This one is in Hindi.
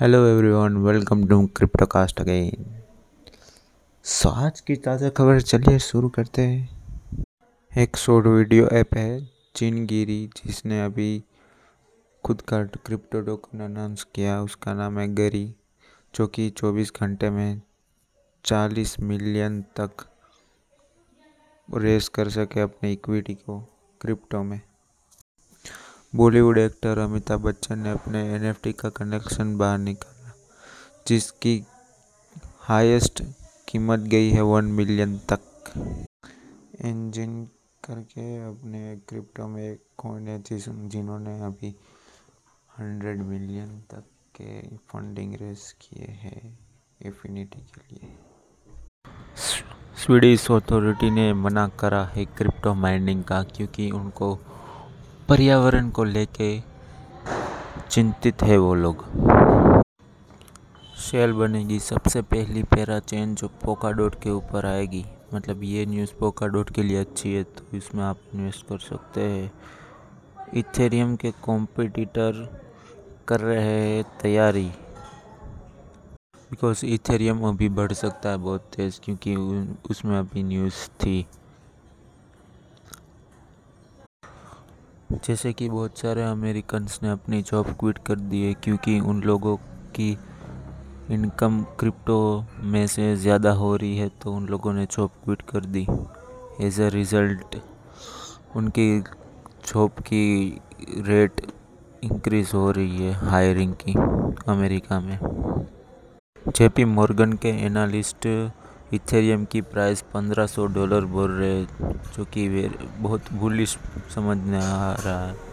Hello everyone welcome to Cryptocast again so आज की ताज़ा खबर चलिए शुरू करते हैं। एक शॉर्ट वीडियो ऐप है चिनगिरी जिसने अभी खुद का क्रिप्टो टोकन अनाउंस किया। उसका नाम है गरी जो कि 24 घंटे में 40 मिलियन तक रेस कर सके अपने इक्विटी को क्रिप्टो में। बॉलीवुड एक्टर अमिताभ बच्चन ने अपने एनएफटी का कनेक्शन बाहर निकाला, जिसकी हाईएस्ट कीमत गई है वन मिलियन तक। इंजिन करके अपने क्रिप्टो में एक कॉइन है जिस, जिन्होंने अभी हंड्रेड मिलियन तक के फंडिंग रेस किए हैं इफिनिटी के लिए। स्वीडिश अथॉरिटी ने मना करा है क्रिप्टो माइनिंग का, क्योंकि उनको पर्यावरण को लेके चिंतित है वो लोग। शेल बनेगी, सबसे पहली पैरा चेन जो पोका डॉट के ऊपर आएगी। मतलब ये न्यूज़ पोका डॉट के लिए अच्छी है तो इसमें आप इन्वेस्ट कर सकते हैं। इथेरियम के कॉम्पिटिटर कर रहे हैं तैयारी। बिकॉज़ इथेरियम अभी बढ़ सकता है बहुत तेज़, क्योंकि उसमें अभी न्यूज़ थी। जैसे कि बहुत सारे अमेरिकन्स ने अपनी जॉब क्विट कर दी है क्योंकि उन लोगों की इनकम क्रिप्टो में से ज़्यादा हो रही है तो उन लोगों ने जॉब क्विट कर दी। एज अ रिज़ल्ट उनकी जॉब की रेट इंक्रीज़ हो रही है हायरिंग की अमेरिका में। जेपी मॉर्गन के एनालिस्ट इथेरियम की प्राइस 1500 डॉलर बोल रहे जो कि बहुत बुलिश समझ में आ रहा है।